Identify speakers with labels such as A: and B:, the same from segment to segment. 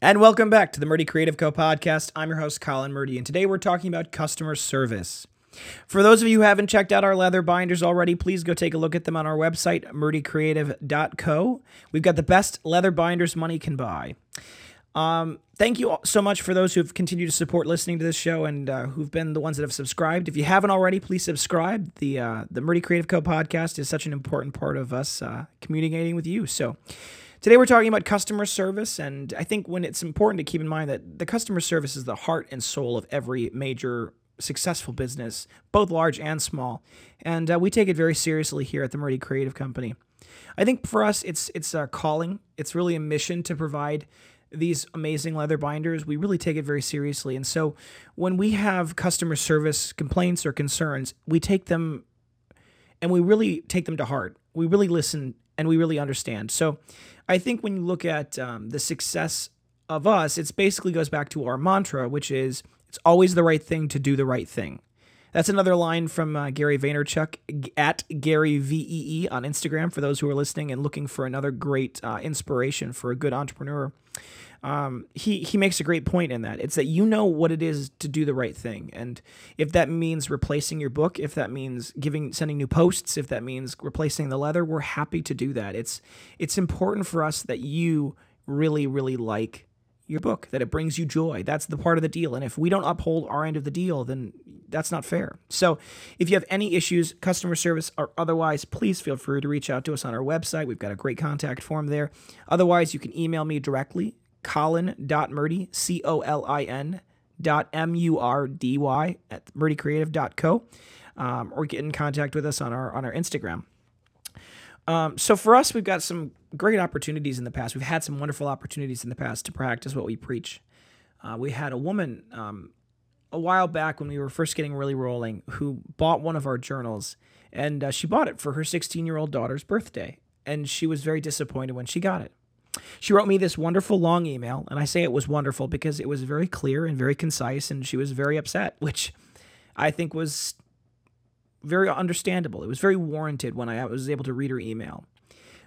A: And welcome back to the Murdy Creative Co podcast. I'm your host, Colin Murdy, and today we're talking about customer service. For those of you who haven't checked out our leather binders already, please go take a look at them on our website, murdycreative.co. We've got the best leather binders money can buy. Um, thank you so much for those who've continued to support listening to this show and uh, who've been the ones that have subscribed. If you haven't already, please subscribe. The uh, the Murdy Creative Co podcast is such an important part of us uh, communicating with you. So. Today we're talking about customer service, and I think when it's important to keep in mind that the customer service is the heart and soul of every major successful business, both large and small, and uh, we take it very seriously here at the Murdy Creative Company. I think for us, it's it's a calling. It's really a mission to provide these amazing leather binders. We really take it very seriously, and so when we have customer service complaints or concerns, we take them and we really take them to heart. We really listen and we really understand. So I think when you look at um, the success of us, it basically goes back to our mantra, which is it's always the right thing to do the right thing. That's another line from uh, Gary Vaynerchuk at Gary VEE on Instagram for those who are listening and looking for another great uh, inspiration for a good entrepreneur. Um, he he makes a great point in that it's that you know what it is to do the right thing, and if that means replacing your book, if that means giving sending new posts, if that means replacing the leather, we're happy to do that. It's it's important for us that you really really like your book, that it brings you joy. That's the part of the deal. And if we don't uphold our end of the deal, then that's not fair. So if you have any issues, customer service or otherwise, please feel free to reach out to us on our website. We've got a great contact form there. Otherwise, you can email me directly colin.murdy, C O L I N dot M U R D Y at murdycreative.co, um, or get in contact with us on our on our Instagram. Um, so for us, we've got some great opportunities in the past. We've had some wonderful opportunities in the past to practice what we preach. Uh, we had a woman um, a while back when we were first getting really rolling who bought one of our journals, and uh, she bought it for her 16 year old daughter's birthday, and she was very disappointed when she got it. She wrote me this wonderful long email, and I say it was wonderful because it was very clear and very concise, and she was very upset, which I think was very understandable. It was very warranted when I was able to read her email.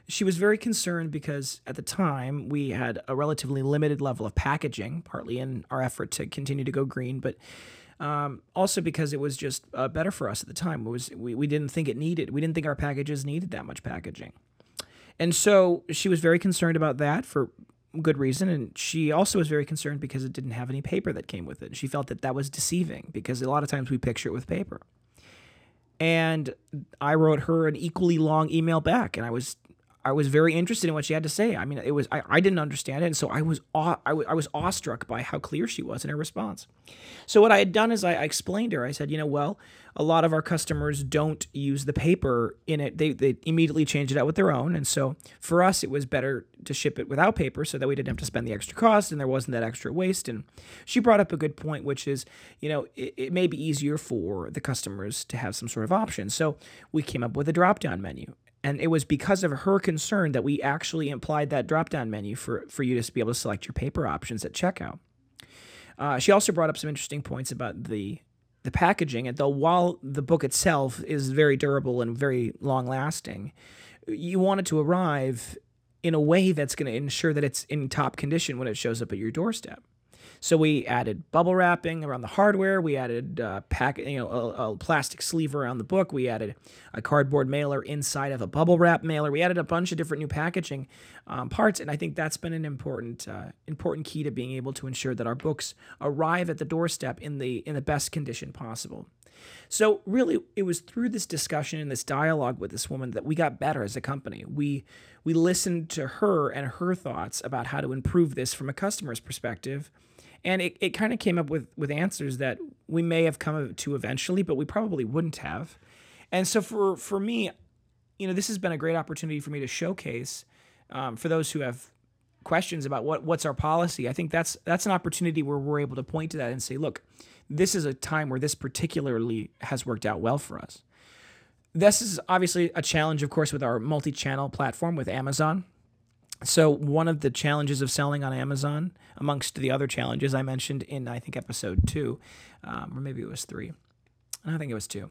A: She was very concerned because at the time we had a relatively limited level of packaging, partly in our effort to continue to go green, but um, also because it was just uh, better for us at the time. It was we, we didn't think it needed. We didn't think our packages needed that much packaging. And so she was very concerned about that for good reason. And she also was very concerned because it didn't have any paper that came with it. She felt that that was deceiving because a lot of times we picture it with paper. And I wrote her an equally long email back, and I was I was very interested in what she had to say. I mean, it was I, I didn't understand it, and so I was aw, I, w- I was awestruck by how clear she was in her response. So what I had done is I, I explained to her. I said, you know, well, a lot of our customers don't use the paper in it. They they immediately change it out with their own, and so for us, it was better to ship it without paper so that we didn't have to spend the extra cost and there wasn't that extra waste. And she brought up a good point, which is, you know, it, it may be easier for the customers to have some sort of option. So we came up with a drop down menu and it was because of her concern that we actually implied that drop down menu for, for you to be able to select your paper options at checkout. Uh, she also brought up some interesting points about the the packaging, and though while the book itself is very durable and very long lasting, you want it to arrive in a way that's going to ensure that it's in top condition when it shows up at your doorstep. So we added bubble wrapping around the hardware. We added uh, pack, you know, a, a, plastic sleeve around the book. We added a cardboard mailer inside of a bubble wrap mailer. We added a bunch of different new packaging um, parts, and I think that's been an important uh, important key to being able to ensure that our books arrive at the doorstep in the in the best condition possible. So really, it was through this discussion and this dialogue with this woman that we got better as a company. We we listened to her and her thoughts about how to improve this from a customer's perspective and it, it kind of came up with with answers that we may have come to eventually but we probably wouldn't have. And so for for me you know this has been a great opportunity for me to showcase um, for those who have questions about what what's our policy. I think that's that's an opportunity where we're able to point to that and say look this is a time where this particularly has worked out well for us. This is obviously a challenge of course with our multi-channel platform with amazon so, one of the challenges of selling on Amazon, amongst the other challenges I mentioned in, I think, episode two, um, or maybe it was three, I think it was two.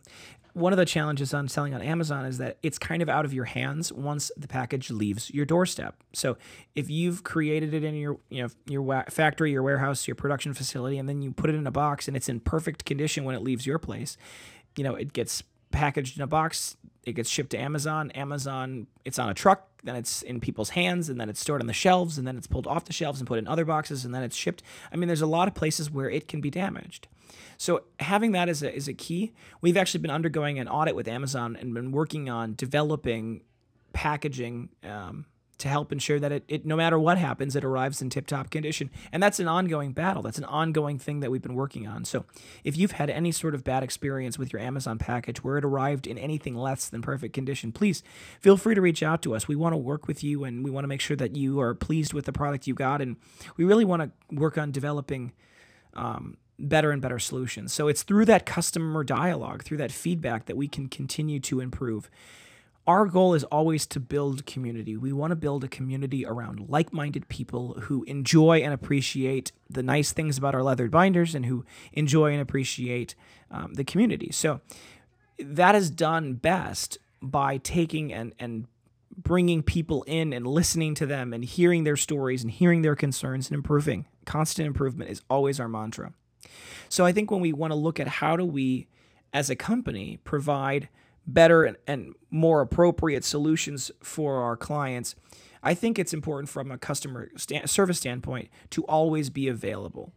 A: One of the challenges on selling on Amazon is that it's kind of out of your hands once the package leaves your doorstep. So if you've created it in your you know your factory, your warehouse, your production facility, and then you put it in a box and it's in perfect condition when it leaves your place, you know it gets packaged in a box. It gets shipped to Amazon. Amazon, it's on a truck, then it's in people's hands, and then it's stored on the shelves, and then it's pulled off the shelves and put in other boxes, and then it's shipped. I mean, there's a lot of places where it can be damaged. So having that is a, is a key. We've actually been undergoing an audit with Amazon and been working on developing packaging um, to help ensure that it, it no matter what happens, it arrives in tip top condition. And that's an ongoing battle. That's an ongoing thing that we've been working on. So if you've had any sort of bad experience with your Amazon package where it arrived in anything less than perfect condition, please feel free to reach out to us. We want to work with you and we want to make sure that you are pleased with the product you got. And we really want to work on developing um, better and better solutions. So it's through that customer dialogue, through that feedback that we can continue to improve our goal is always to build community. We want to build a community around like minded people who enjoy and appreciate the nice things about our leather binders and who enjoy and appreciate um, the community. So that is done best by taking and, and bringing people in and listening to them and hearing their stories and hearing their concerns and improving. Constant improvement is always our mantra. So I think when we want to look at how do we, as a company, provide better and, more appropriate solutions for our clients, I think it's important from a customer st- service standpoint to always be available.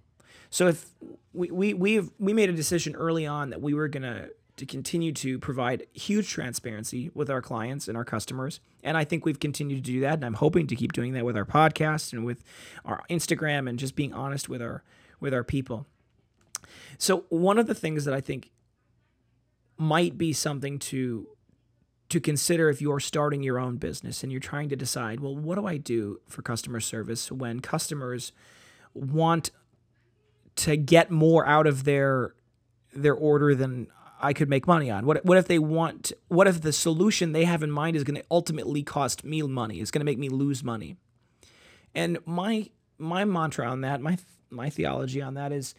A: So if we we we've, we made a decision early on that we were gonna to continue to provide huge transparency with our clients and our customers, and I think we've continued to do that, and I'm hoping to keep doing that with our podcast and with our Instagram and just being honest with our with our people. So one of the things that I think might be something to to consider if you're starting your own business and you're trying to decide, well, what do I do for customer service when customers want to get more out of their their order than I could make money on? What what if they want what if the solution they have in mind is going to ultimately cost me money? It's going to make me lose money. And my my mantra on that, my my theology on that is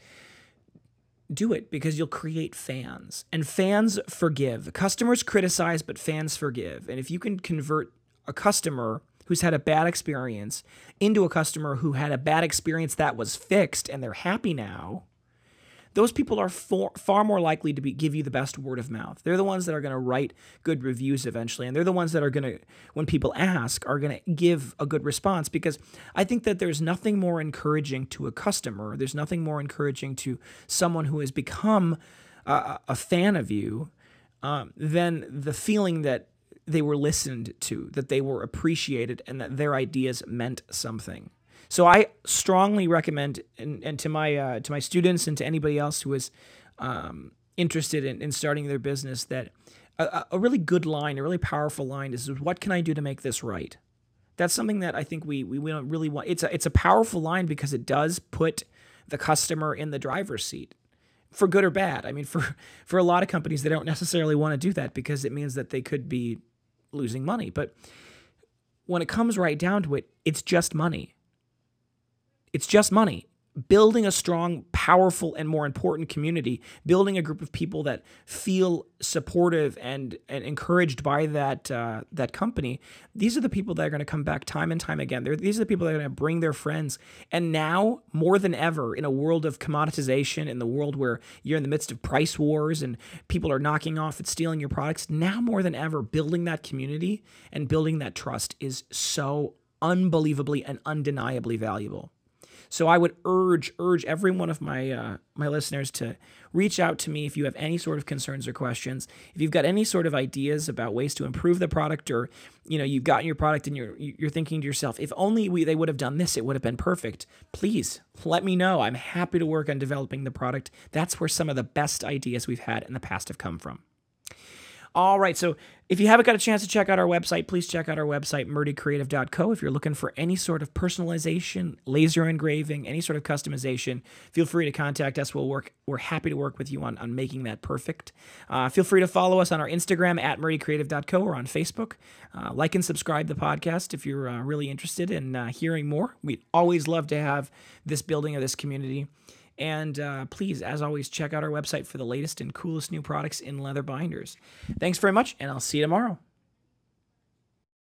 A: do it because you'll create fans and fans forgive. Customers criticize, but fans forgive. And if you can convert a customer who's had a bad experience into a customer who had a bad experience that was fixed and they're happy now, those people are for, far more likely to be, give you the best word of mouth. They're the ones that are going to write good reviews eventually, and they're the ones that are going to, when people ask, are going to give a good response. Because I think that there's nothing more encouraging to a customer. There's nothing more encouraging to someone who has become a, a fan of you um, than the feeling that they were listened to, that they were appreciated, and that their ideas meant something. So I strongly recommend, and, and to my uh, to my students and to anybody else who is um, interested in, in starting their business, that a, a really good line, a really powerful line is, "What can I do to make this right?" That's something that I think we we, we don't really want. It's a it's a powerful line because it does put the customer in the driver's seat for good or bad. I mean, for for a lot of companies, they don't necessarily want to do that because it means that they could be losing money. But when it comes right down to it, it's just money. It's just money. Building a strong, powerful, and more important community, building a group of people that feel supportive and, and encouraged by that uh, that company. These are the people that are going to come back time and time again. They're, these are the people that are going to bring their friends. And now, more than ever, in a world of commoditization, in the world where you're in the midst of price wars and people are knocking off and stealing your products, now more than ever, building that community and building that trust is so unbelievably and undeniably valuable. So I would urge urge every one of my uh, my listeners to reach out to me if you have any sort of concerns or questions. If you've got any sort of ideas about ways to improve the product, or you know you've gotten your product and you're you're thinking to yourself, if only we they would have done this, it would have been perfect. Please let me know. I'm happy to work on developing the product. That's where some of the best ideas we've had in the past have come from. All right. So if you haven't got a chance to check out our website, please check out our website, murdycreative.co. If you're looking for any sort of personalization, laser engraving, any sort of customization, feel free to contact us. We'll work. We're happy to work with you on, on making that perfect. Uh, feel free to follow us on our Instagram at murdycreative.co or on Facebook. Uh, like and subscribe the podcast if you're uh, really interested in uh, hearing more. We'd always love to have this building of this community. And uh, please, as always, check out our website for the latest and coolest new products in leather binders. Thanks very much, and I'll see you tomorrow.